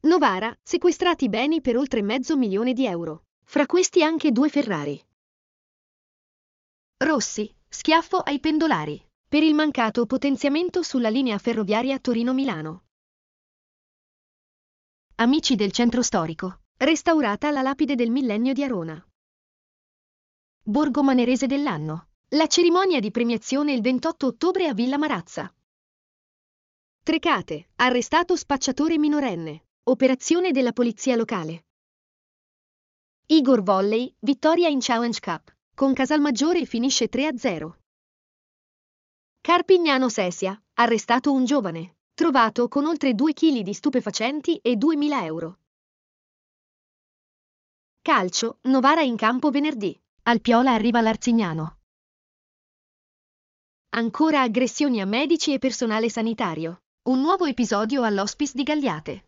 Novara, sequestrati beni per oltre mezzo milione di euro. Fra questi anche due Ferrari. Rossi, schiaffo ai pendolari. Per il mancato potenziamento sulla linea ferroviaria Torino-Milano. Amici del centro storico. Restaurata la lapide del millennio di Arona. Borgo Manerese dell'anno. La cerimonia di premiazione il 28 ottobre a Villa Marazza. Trecate, arrestato spacciatore minorenne. Operazione della polizia locale. Igor Volley, vittoria in Challenge Cup. Con Casalmaggiore finisce 3-0. Carpignano Sesia, arrestato un giovane, trovato con oltre 2 kg di stupefacenti e 2.000 euro. Calcio, Novara in campo venerdì. Al Piola arriva l'Arzignano. Ancora aggressioni a medici e personale sanitario. Un nuovo episodio all'hospice di Gagliate.